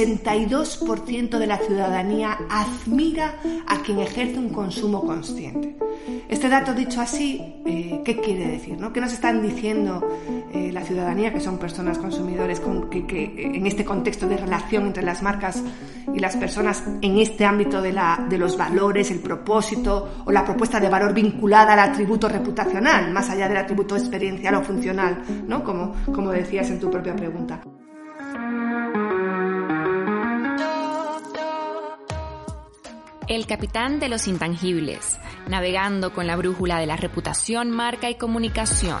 El 82% de la ciudadanía admira a quien ejerce un consumo consciente. Este dato dicho así, eh, ¿qué quiere decir? No? ¿Qué nos están diciendo eh, la ciudadanía, que son personas consumidores, con, que, que, en este contexto de relación entre las marcas y las personas, en este ámbito de, la, de los valores, el propósito o la propuesta de valor vinculada al atributo reputacional, más allá del atributo experiencial o funcional, ¿no? como, como decías en tu propia pregunta? El capitán de los intangibles, navegando con la brújula de la reputación, marca y comunicación.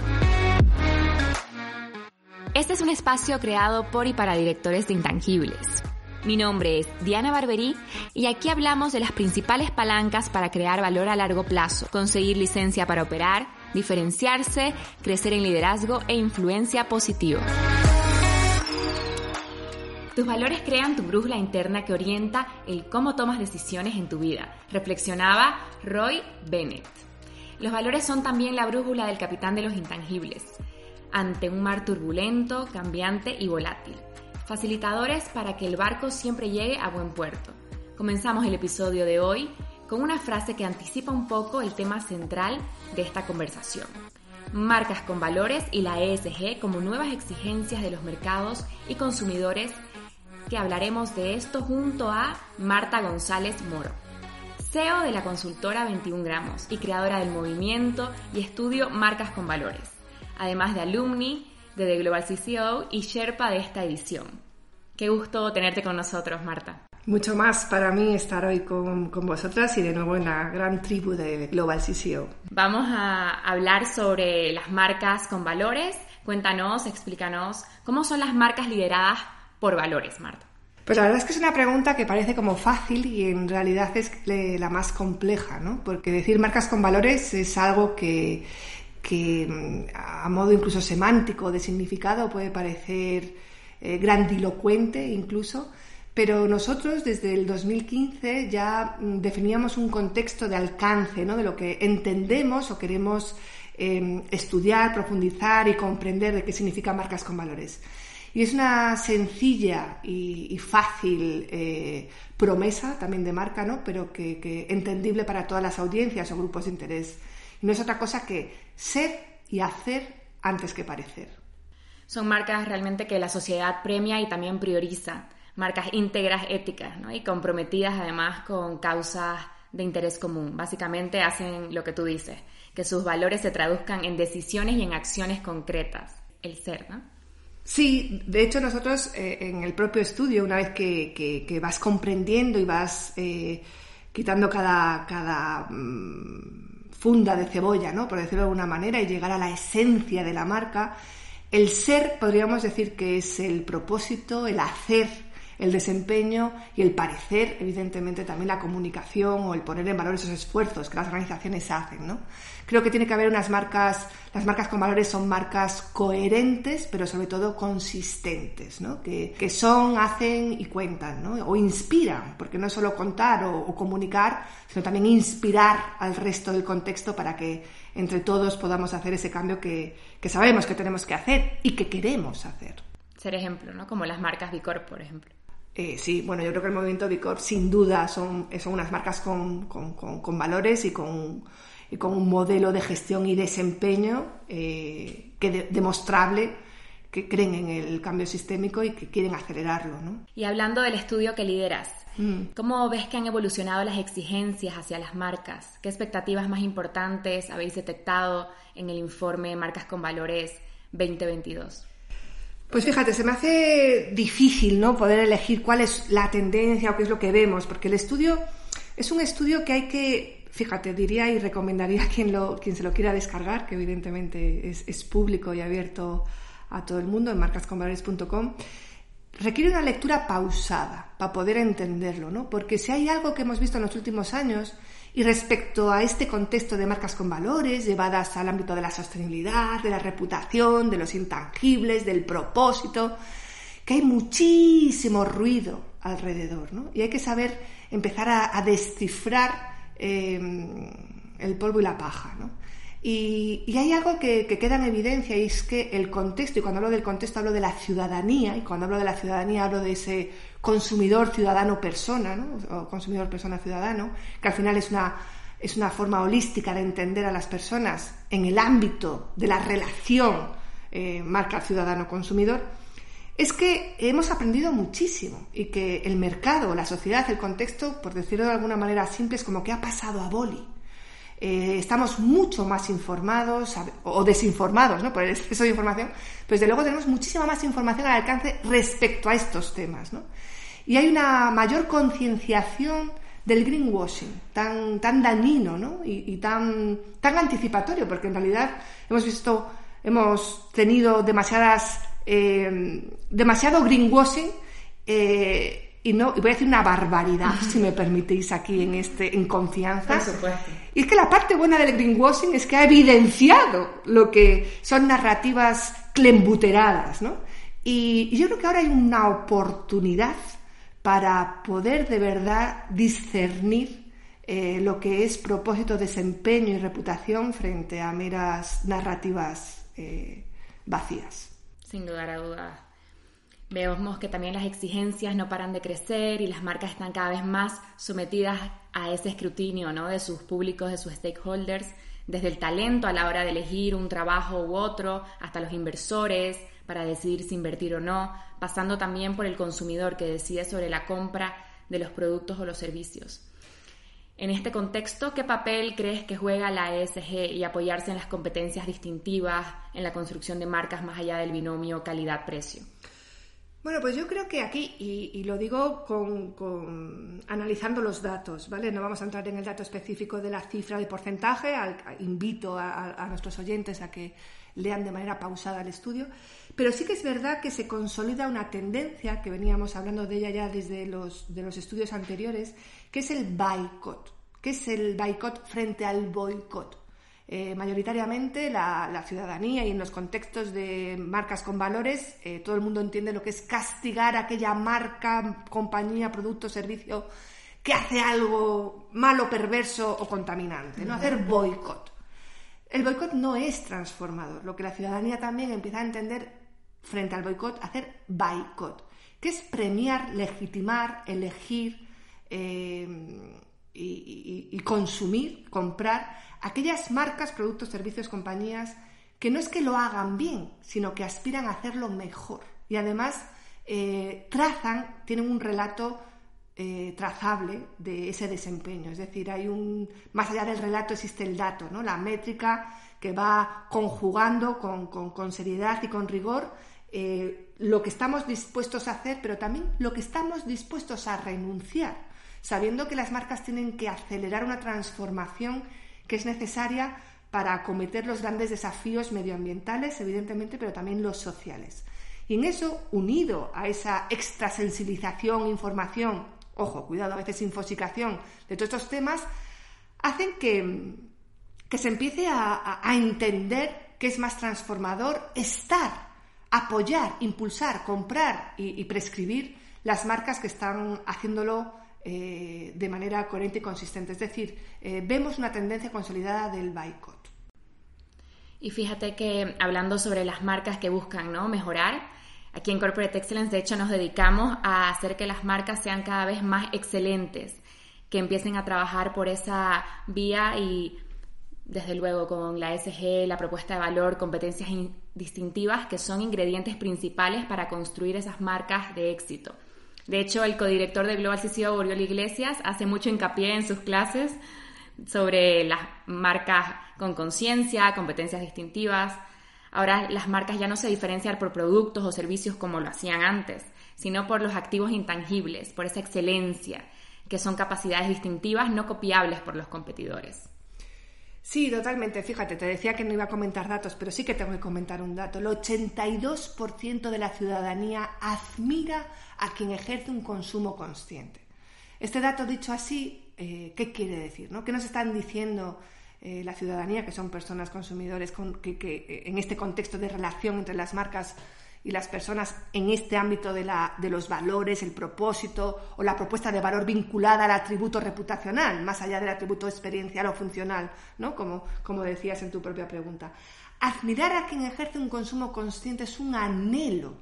Este es un espacio creado por y para directores de intangibles. Mi nombre es Diana Barberí y aquí hablamos de las principales palancas para crear valor a largo plazo, conseguir licencia para operar, diferenciarse, crecer en liderazgo e influencia positiva. Tus valores crean tu brújula interna que orienta el cómo tomas decisiones en tu vida, reflexionaba Roy Bennett. Los valores son también la brújula del capitán de los intangibles, ante un mar turbulento, cambiante y volátil. Facilitadores para que el barco siempre llegue a buen puerto. Comenzamos el episodio de hoy con una frase que anticipa un poco el tema central de esta conversación. Marcas con valores y la ESG como nuevas exigencias de los mercados y consumidores que hablaremos de esto junto a Marta González Moro, CEO de la consultora 21 gramos y creadora del movimiento y estudio Marcas con Valores, además de alumni de The Global CCO y Sherpa de esta edición. Qué gusto tenerte con nosotros, Marta. Mucho más para mí estar hoy con, con, vosotras y de nuevo en la gran tribu de Global CCO. Vamos a hablar sobre las marcas con valores. Cuéntanos, explícanos, ¿cómo son las marcas lideradas por valores, Marta? Pues la verdad es que es una pregunta que parece como fácil y en realidad es la más compleja, ¿no? Porque decir marcas con valores es algo que, que a modo incluso semántico, de significado, puede parecer eh, grandilocuente incluso, pero nosotros desde el 2015 ya definíamos un contexto de alcance, ¿no? De lo que entendemos o queremos eh, estudiar, profundizar y comprender de qué significan marcas con valores. Y es una sencilla y, fácil eh, promesa también de marca, ¿no? pero que, que, entendible para todas las audiencias o grupos de interés. No es otra cosa que ser y hacer antes que parecer. Son marcas realmente que la sociedad premia y también prioriza. Marcas íntegras, éticas ¿no? y comprometidas además con causas de interés común. Básicamente hacen lo que tú dices, que sus valores se traduzcan en decisiones y en acciones concretas. El ser, ¿no? Sí, de hecho nosotros eh, en el propio estudio, una vez que, vas comprendiendo y vas eh, quitando cada, cada mmm, funda de cebolla, ¿no? por decirlo de alguna manera, y llegar a la esencia de la marca, el ser podríamos decir que es el propósito, el hacer, el desempeño y el parecer, evidentemente también la comunicación o el poner en valor esos esfuerzos que las organizaciones hacen, ¿no? Creo que tiene que haber unas marcas, las marcas con valores son marcas coherentes, pero sobre todo consistentes, ¿no? Que, que son, hacen y cuentan, ¿no? O inspiran, porque no es solo contar o, o comunicar, sino también inspirar al resto del contexto para que entre todos podamos hacer ese cambio que, que sabemos que tenemos que hacer y que queremos hacer. Ser ejemplo, ¿no? Como las marcas Bicorp, por ejemplo. Eh, sí, bueno, yo creo que el movimiento Bicorp sin duda son, son unas marcas con, con, con, con valores y con, y con, un modelo de gestión y desempeño eh, que de, demostrable que creen en el cambio sistémico y que quieren acelerarlo. ¿no? Y hablando del estudio que lideras, mm. ¿cómo ves que han evolucionado las exigencias hacia las marcas? ¿Qué expectativas más importantes habéis detectado en el informe Marcas con Valores 2022? Pues fíjate, se me hace difícil ¿no? poder elegir cuál es la tendencia o qué es lo que vemos, porque el estudio es un estudio que hay que fíjate, diría y recomendaría a quien, lo, quien se lo quiera descargar, que evidentemente es, es público y abierto a todo el mundo en marcasconvalores.com, requiere una lectura pausada para poder entenderlo, ¿no? Porque si hay algo que hemos visto en los últimos años y respecto a este contexto de marcas con valores llevadas al ámbito de la sostenibilidad, de la reputación, de los intangibles, del propósito, que hay muchísimo ruido alrededor, ¿no? Y hay que saber empezar a, descifrar eh, el polvo y la paja, ¿no? Y, hay algo que, queda en evidencia y es que el contexto, y cuando hablo del contexto hablo de la ciudadanía, y cuando hablo de la ciudadanía hablo de ese consumidor ciudadano persona, ¿no? o consumidor persona ciudadano, que al final es una, es una forma holística de entender a las personas en el ámbito de la relación eh, marca ciudadano consumidor, es que hemos aprendido muchísimo y que el mercado, la sociedad, el contexto, por decirlo de alguna manera simple, es como que ha pasado a boli. Eh, estamos mucho más informados o desinformados ¿no? por el exceso de información, pues de luego tenemos muchísima más información al alcance respecto a estos temas. ¿no? Y hay una mayor concienciación del greenwashing, tan, tan dañino ¿no? y, tan, tan anticipatorio, porque en realidad hemos visto, hemos tenido demasiadas, eh, demasiado greenwashing. Eh, y no voy a decir una barbaridad, si me permitís aquí en este en confianza. Por supuesto. Y es que la parte buena del greenwashing es que ha evidenciado lo que son narrativas clembuteradas, ¿no? Y, yo creo que ahora hay una oportunidad para poder de verdad discernir eh, lo que es propósito, desempeño y reputación frente a meras narrativas eh, vacías. Sin lugar a dudas. Vemos que también las exigencias no paran de crecer y las marcas están cada vez más sometidas a ese escrutinio ¿no? de sus públicos, de sus stakeholders, desde el talento a la hora de elegir un trabajo u otro, hasta los inversores para decidir si invertir o no, pasando también por el consumidor que decide sobre la compra de los productos o los servicios. En este contexto, ¿qué papel crees que juega la ESG y apoyarse en las competencias distintivas en la construcción de marcas más allá del binomio calidad-precio? Bueno, pues yo creo que aquí, y, lo digo con, analizando los datos, ¿vale? No vamos a entrar en el dato específico de la cifra de porcentaje, invito a, nuestros oyentes a que lean de manera pausada el estudio, pero sí que es verdad que se consolida una tendencia, que veníamos hablando de ella ya desde los, de los estudios anteriores, que es el boicot, que es el boicot frente al boicot. Eh, mayoritariamente la, ciudadanía y en los contextos de marcas con valores, eh, todo el mundo entiende lo que es castigar a aquella marca, compañía, producto, servicio que hace algo malo, perverso o contaminante, ¿no? Hacer boicot. El boicot no es transformador. Lo que la ciudadanía también empieza a entender frente al boicot, hacer boicot, que es premiar, legitimar, elegir eh, y consumir, comprar aquellas marcas, productos, servicios, compañías que no es que lo hagan bien, sino que aspiran a hacerlo mejor. Y además eh, trazan, tienen un relato eh, trazable de ese desempeño. Es decir, hay un. Más allá del relato existe el dato, ¿no? La métrica que va conjugando con, seriedad y con rigor eh, lo que estamos dispuestos a hacer, pero también lo que estamos dispuestos a renunciar, sabiendo que las marcas tienen que acelerar una transformación que es necesaria para acometer los grandes desafíos medioambientales, evidentemente, pero también los sociales. Y en eso, unido a esa extrasensibilización, información, ojo, cuidado, a veces infosicación de todos estos temas, hacen que, que se empiece a, entender que es más transformador estar, apoyar, impulsar, comprar y prescribir las marcas que están haciéndolo eh, de manera coherente y consistente. Es decir, eh, vemos una tendencia consolidada del boicot. Y fíjate que hablando sobre las marcas que buscan ¿no? mejorar, aquí en Corporate Excellence de hecho nos dedicamos a hacer que las marcas sean cada vez más excelentes, que empiecen a trabajar por esa vía y desde luego con la SG, la propuesta de valor, competencias distintivas que son ingredientes principales para construir esas marcas de éxito. De hecho, el codirector de Global CCO, Oriol Iglesias, hace mucho hincapié en sus clases sobre las marcas con conciencia, competencias distintivas. Ahora las marcas ya no se diferencian por productos o servicios como lo hacían antes, sino por los activos intangibles, por esa excelencia que son capacidades distintivas no copiables por los competidores. Sí, totalmente. Fíjate, te decía que no iba a comentar datos, pero sí que tengo que comentar un dato. El 82% de la ciudadanía admira a quien ejerce un consumo consciente. Este dato dicho así, eh, ¿qué quiere decir? ¿no? ¿Qué nos están diciendo eh, la ciudadanía, que son personas consumidores, que, que, en este contexto de relación entre las marcas y las personas en este ámbito de, la, de, los valores, el propósito o la propuesta de valor vinculada al atributo reputacional, más allá del atributo experiencial o funcional, ¿no? como, como decías en tu propia pregunta. Admirar a quien ejerce un consumo consciente es un anhelo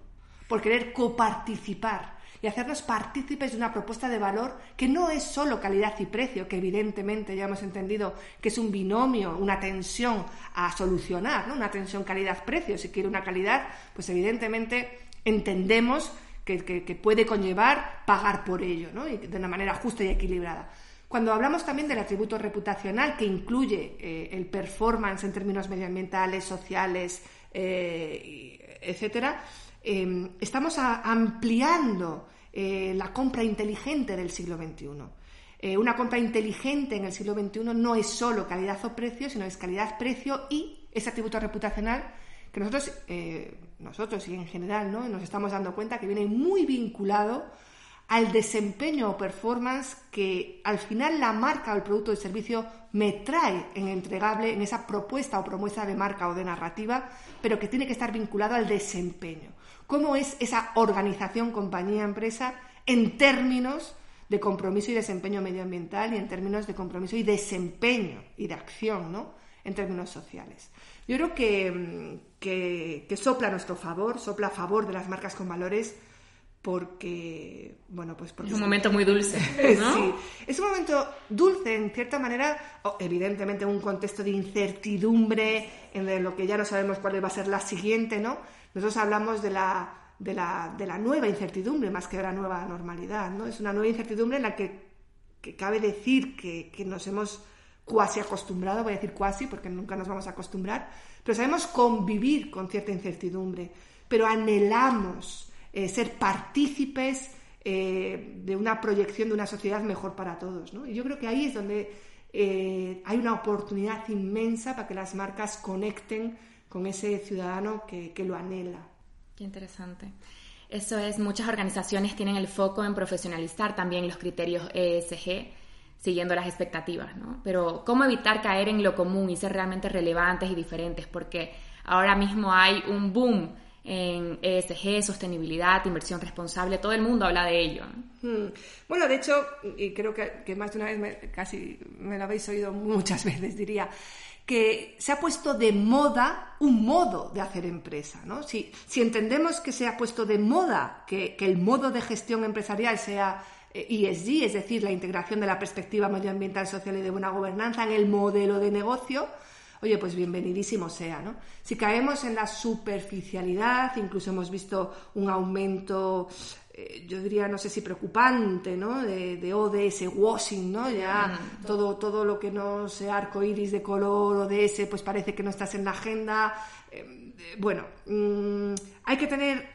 por querer coparticipar y hacernos partícipes de una propuesta de valor que no es solo calidad y precio, que evidentemente ya hemos entendido que es un binomio, una tensión a solucionar, ¿no? una tensión calidad-precio. Si quiere una calidad, pues evidentemente entendemos que, puede conllevar pagar por ello, ¿no? y de una manera justa y equilibrada. Cuando hablamos también del atributo reputacional que incluye eh, el performance en términos medioambientales, sociales, eh, etcétera, Em, estamos ampliando eh, la compra inteligente del siglo XXI. Eh, una compra inteligente en el siglo XXI no es solo calidad o precio, sino es calidad-precio y ese atributo reputacional que nosotros, eh, nosotros y en general ¿no? nos estamos dando cuenta que viene muy vinculado al desempeño o performance que al final la marca o el producto o el servicio me trae en entregable, en esa propuesta o promesa de marca o de narrativa, pero que tiene que estar vinculado al desempeño. ¿Cómo es esa organización compañía-empresa en términos de compromiso y desempeño medioambiental y en términos de compromiso y desempeño y de acción, ¿no? En términos sociales. Yo creo que, que, que sopla a nuestro favor, sopla a favor de las marcas con valores porque, bueno, pues porque... Es un momento muy dulce, ¿no? sí, es un momento dulce, en cierta manera, evidentemente en un contexto de incertidumbre, en lo que ya no sabemos cuál va a ser la siguiente, ¿no? Nosotros hablamos de la, de la, de la nueva incertidumbre más que de la nueva normalidad, ¿no? Es una nueva incertidumbre en la que, que cabe decir que, que nos hemos cuasi acostumbrado, voy a decir cuasi porque nunca nos vamos a acostumbrar, pero sabemos convivir con cierta incertidumbre, pero anhelamos eh, ser partícipes eh, de una proyección de una sociedad mejor para todos. Y yo creo que ahí es donde eh, hay una oportunidad inmensa para que las marcas conecten con ese ciudadano que, lo anhela. Qué interesante. Eso es, muchas organizaciones tienen el foco en profesionalizar también los criterios ESG, siguiendo las expectativas, ¿no? Pero ¿cómo evitar caer en lo común y ser realmente relevantes y diferentes? Porque ahora mismo hay un boom en ESG, sostenibilidad, inversión responsable, todo el mundo habla de ello. Hmm. Bueno, de hecho, y creo que, más de una vez, casi me lo habéis oído muchas veces, diría, que se ha puesto de moda un modo de hacer empresa. ¿no? Si, si entendemos que se ha puesto de moda que, que el modo de gestión empresarial sea ESG, eh, e es decir, la integración de la perspectiva medioambiental, social y de buena gobernanza en el modelo de negocio, oye, pues bienvenidísimo sea, ¿no? Si caemos en la superficialidad, incluso hemos visto un aumento, eh, yo diría, no sé si preocupante, ¿no? De, ODS washing, ¿no? Ya mm. todo, todo lo que no sea arco iris de color ODS, pues parece que no estás en la agenda. Eh, bueno, mm, hay que tener,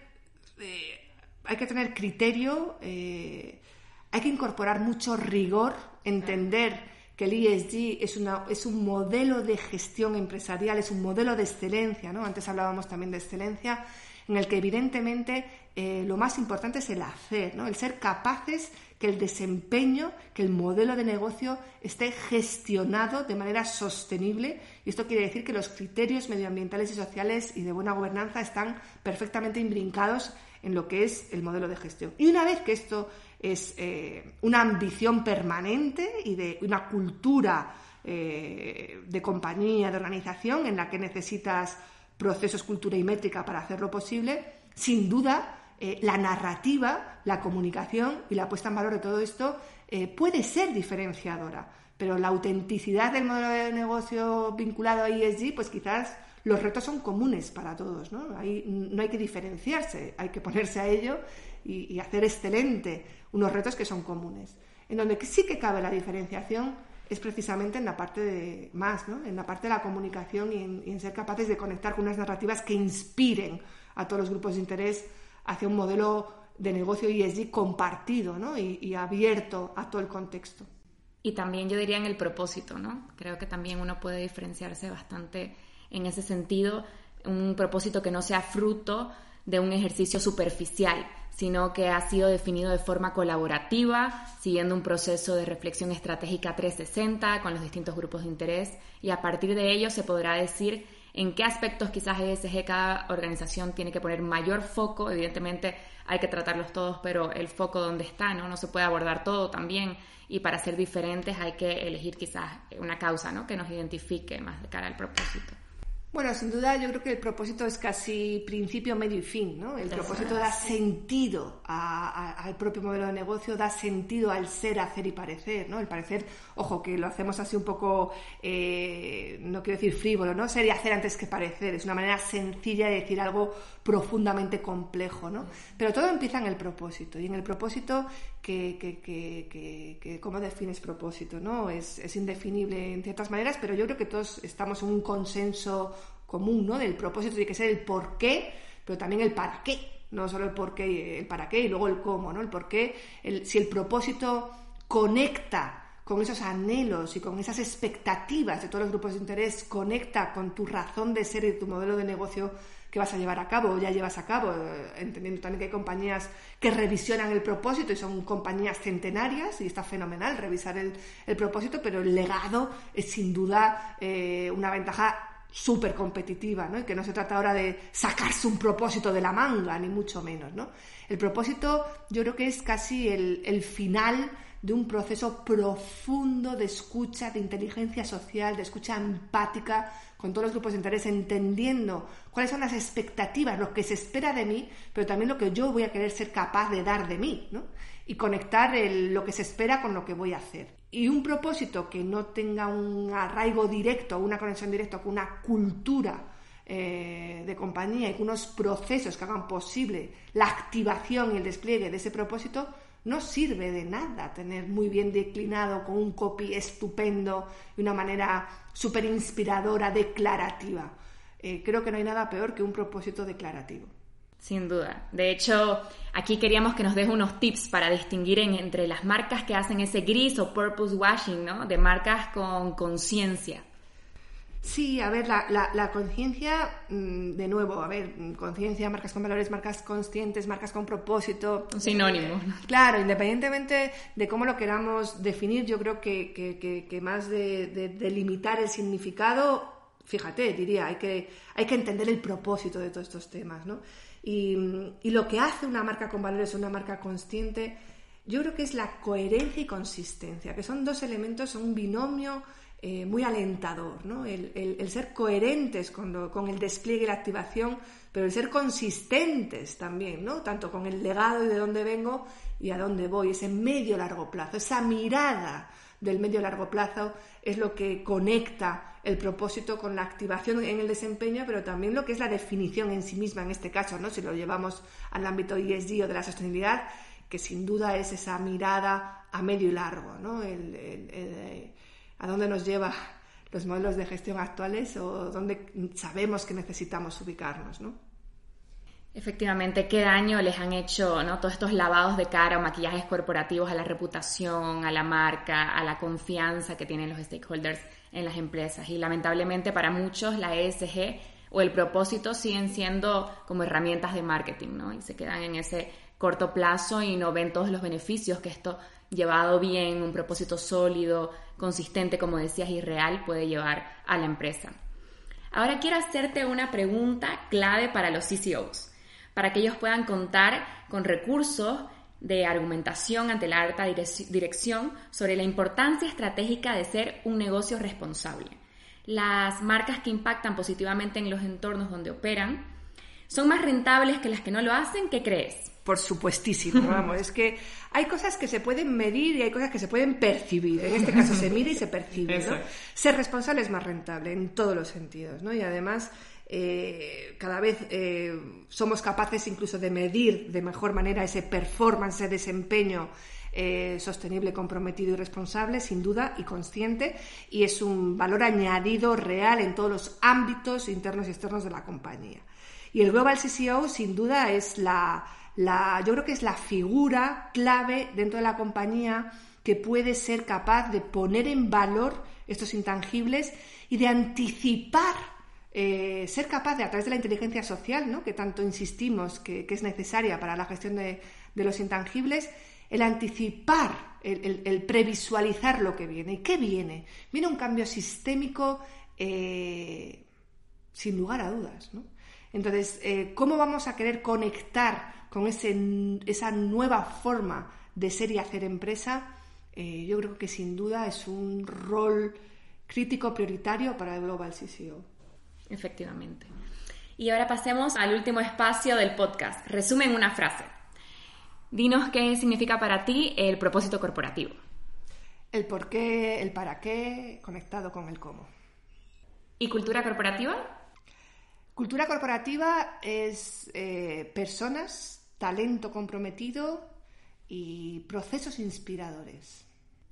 eh, hay que tener criterio, hay que incorporar mucho rigor, entender que el ESG es, una, es un modelo de gestión empresarial, es un modelo de excelencia, ¿no? Antes hablábamos también de excelencia, en el que evidentemente eh, lo más importante es el hacer, ¿no? El ser capaces que el desempeño, que el modelo de negocio esté gestionado de manera sostenible. Y esto quiere decir que los criterios medioambientales y sociales y de buena gobernanza están perfectamente imbrincados en lo que es el modelo de gestión. Y una vez que esto es eh, una ambición permanente y de una cultura eh, de compañía, de organización, en la que necesitas procesos, cultura y métrica para hacerlo posible, sin duda eh, la narrativa, la comunicación y la puesta en valor de todo esto puede ser diferenciadora. Pero la autenticidad del modelo de negocio vinculado a ESG, pues quizás los retos son comunes para todos, ¿no? no hay que diferenciarse, hay que ponerse a ello y, hacer excelente unos retos que son comunes. En donde sí que cabe la diferenciación es precisamente en la parte de más, ¿no? en la parte de la comunicación y en, ser capaces de conectar con unas narrativas que inspiren a todos los grupos de interés hacia un modelo de negocio ESG compartido ¿no? y, y abierto a todo el contexto. Y también yo diría en el propósito, ¿no? Creo que también uno puede diferenciarse bastante en ese sentido, un propósito que no sea fruto de un ejercicio superficial, sino que ha sido definido de forma colaborativa, siguiendo un proceso de reflexión estratégica 360 con los distintos grupos de interés y a partir de ello se podrá decir en qué aspectos quizás ESG cada organización tiene que poner mayor foco, evidentemente hay que tratarlos todos, pero el foco donde está, ¿no? No se puede abordar todo también y para ser diferentes hay que elegir quizás una causa, ¿no? Que nos identifique más de cara al propósito. Bueno, sin duda yo creo que el propósito es casi principio, medio y fin, ¿no? El propósito da sentido al propio modelo de negocio, da sentido al ser, hacer y parecer, ¿no? El parecer, ojo, que lo hacemos así un poco, eh, no quiero decir frívolo, ¿no? Ser y hacer antes que parecer, es una manera sencilla de decir algo profundamente complejo, ¿no? Pero todo empieza en el propósito, y en el propósito, que, que, que, ¿cómo defines propósito, no? Es, es indefinible en ciertas maneras, pero yo creo que todos estamos en un consenso común, ¿no? Del propósito tiene que ser el por qué, pero también el para qué, no solo el por qué, el para qué y luego el cómo, ¿no? El por qué, el, si el propósito conecta con esos anhelos y con esas expectativas de todos los grupos de interés, conecta con tu razón de ser y tu modelo de negocio que vas a llevar a cabo o ya llevas a cabo, eh, entendiendo también que hay compañías que revisionan el propósito y son compañías centenarias y está fenomenal revisar el, propósito, pero el legado es sin duda eh, una ventaja súper competitiva, ¿no? Y que no se trata ahora de sacarse un propósito de la manga, ni mucho menos, ¿no? El propósito yo creo que es casi el, el final de un proceso profundo de escucha, de inteligencia social, de escucha empática con todos los grupos de interés, entendiendo cuáles son las expectativas, lo que se espera de mí, pero también lo que yo voy a querer ser capaz de dar de mí, ¿no? Y conectar lo que se espera con lo que voy a hacer. Y un propósito que no tenga un arraigo directo, una conexión directa con una cultura eh, de compañía y con unos procesos que hagan posible la activación y el despliegue de ese propósito, no sirve de nada tener muy bien declinado con un copy estupendo y una manera súper inspiradora, declarativa. Eh, creo que no hay nada peor que un propósito declarativo. Sin duda. De hecho, aquí queríamos que nos des unos tips para distinguir entre las marcas que hacen ese gris o purpose washing, ¿no? De marcas con conciencia. Sí, a ver, la, conciencia, mm, de nuevo, a ver, conciencia, marcas con valores, marcas conscientes, marcas con propósito. Sinónimo. claro, independientemente de cómo lo queramos definir, yo creo que, más de, delimitar el significado, fíjate, diría, hay que, hay que entender el propósito de todos estos temas, ¿no? Y, y lo que hace una marca con valores, una marca consciente, yo creo que es la coherencia y consistencia, que son dos elementos, son un binomio eh, muy alentador, ¿no? el, ser coherentes con, con, el despliegue y la activación, pero el ser consistentes también, ¿no? tanto con el legado y de dónde vengo y a dónde voy, ese medio largo plazo, esa mirada del medio largo plazo es lo que conecta el propósito con la activación en el desempeño, pero también lo que es la definición en sí misma en este caso, ¿no? si lo llevamos al ámbito ESG o de la sostenibilidad, que sin duda es esa mirada a medio y largo, ¿no? el, a dónde nos lleva los modelos de gestión actuales o dónde sabemos que necesitamos ubicarnos, ¿no? Efectivamente, ¿qué daño les han hecho ¿no? todos estos lavados de cara o maquillajes corporativos a la reputación, a la marca, a la confianza que tienen los stakeholders en las empresas? Y lamentablemente para muchos la ESG o el propósito siguen siendo como herramientas de marketing, ¿no? Y se quedan en ese corto plazo y no ven todos los beneficios que esto llevado bien, un propósito sólido, consistente, como decías, y real puede llevar a la empresa. Ahora quiero hacerte una pregunta clave para los CCOs, para que ellos puedan contar con recursos de argumentación ante la alta dirección sobre la importancia estratégica de ser un negocio responsable. Las marcas que impactan positivamente en los entornos donde operan son más rentables que las que no lo hacen, ¿qué crees? Por supuestísimo, vamos, es que hay cosas que se pueden medir y hay cosas que se pueden percibir. En este caso se mide y se percibe. ¿no? Ser responsable es más rentable en todos los sentidos, ¿no? Y además eh, cada vez eh, somos capaces incluso de medir de mejor manera ese performance, ese desempeño eh, sostenible, comprometido y responsable, sin duda, y consciente, y es un valor añadido real en todos los ámbitos internos y externos de la compañía. Y el Global CCO, sin duda, es la, la, yo creo que es la figura clave dentro de la compañía que puede ser capaz de poner en valor estos intangibles y de anticipar, eh, ser capaz de, a través de la inteligencia social, ¿no? que tanto insistimos que, es necesaria para la gestión de, los intangibles, el anticipar, el, previsualizar lo que viene. ¿Y qué viene? Viene un cambio sistémico eh, sin lugar a dudas. Entonces, eh, ¿cómo vamos a querer conectar con ese, esa nueva forma de ser y hacer empresa? Eh, yo creo que sin duda es un rol crítico prioritario para el Global CCO. Efectivamente. Y ahora pasemos al último espacio del podcast. Resumen una frase. Dinos qué significa para ti el propósito corporativo. El por qué, el para qué, conectado con el cómo. ¿Y cultura corporativa? Cultura corporativa es eh, personas, talento comprometido y procesos inspiradores.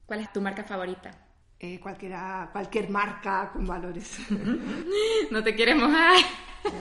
¿Cuál es tu marca favorita? Eh, cualquiera, cualquier marca con valores. ¿No te quieres mojar?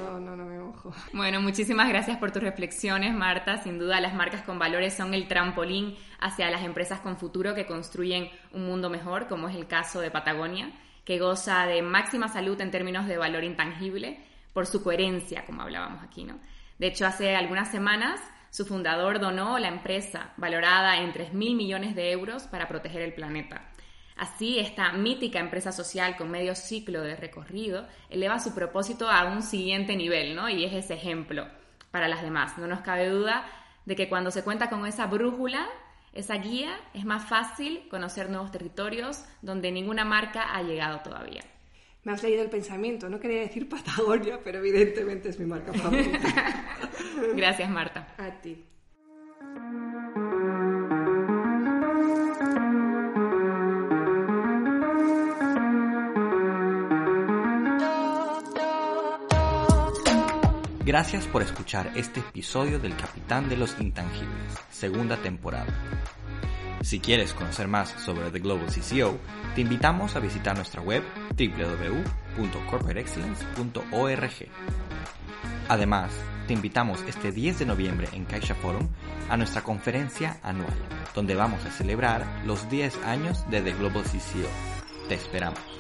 No, no, no me mojo. Bueno, muchísimas gracias por tus reflexiones, Marta. Sin duda, las marcas con valores son el trampolín hacia las empresas con futuro que construyen un mundo mejor, como es el caso de Patagonia, que goza de máxima salud en términos de valor intangible por su coherencia, como hablábamos aquí, ¿no? De hecho, hace algunas semanas su fundador donó la empresa, valorada en 3.000 millones de euros, para proteger el planeta. Así, esta mítica empresa social con medio ciclo de recorrido eleva su propósito a un siguiente nivel, ¿no? Y es ese ejemplo para las demás. No nos cabe duda de que cuando se cuenta con esa brújula, esa guía, es más fácil conocer nuevos territorios donde ninguna marca ha llegado todavía. Me has leído el pensamiento. No quería decir Patagonia, pero evidentemente es mi marca favorita. Gracias, Marta. A ti. Gracias por escuchar este episodio del Capitán de los Intangibles, segunda temporada. Si quieres conocer más sobre The Global CCO, te invitamos a visitar nuestra web www.corporateexcellence.org. Además, te invitamos este 10 de noviembre en Caixa Forum a nuestra conferencia anual, donde vamos a celebrar los 10 años de The Global CCO. Te esperamos.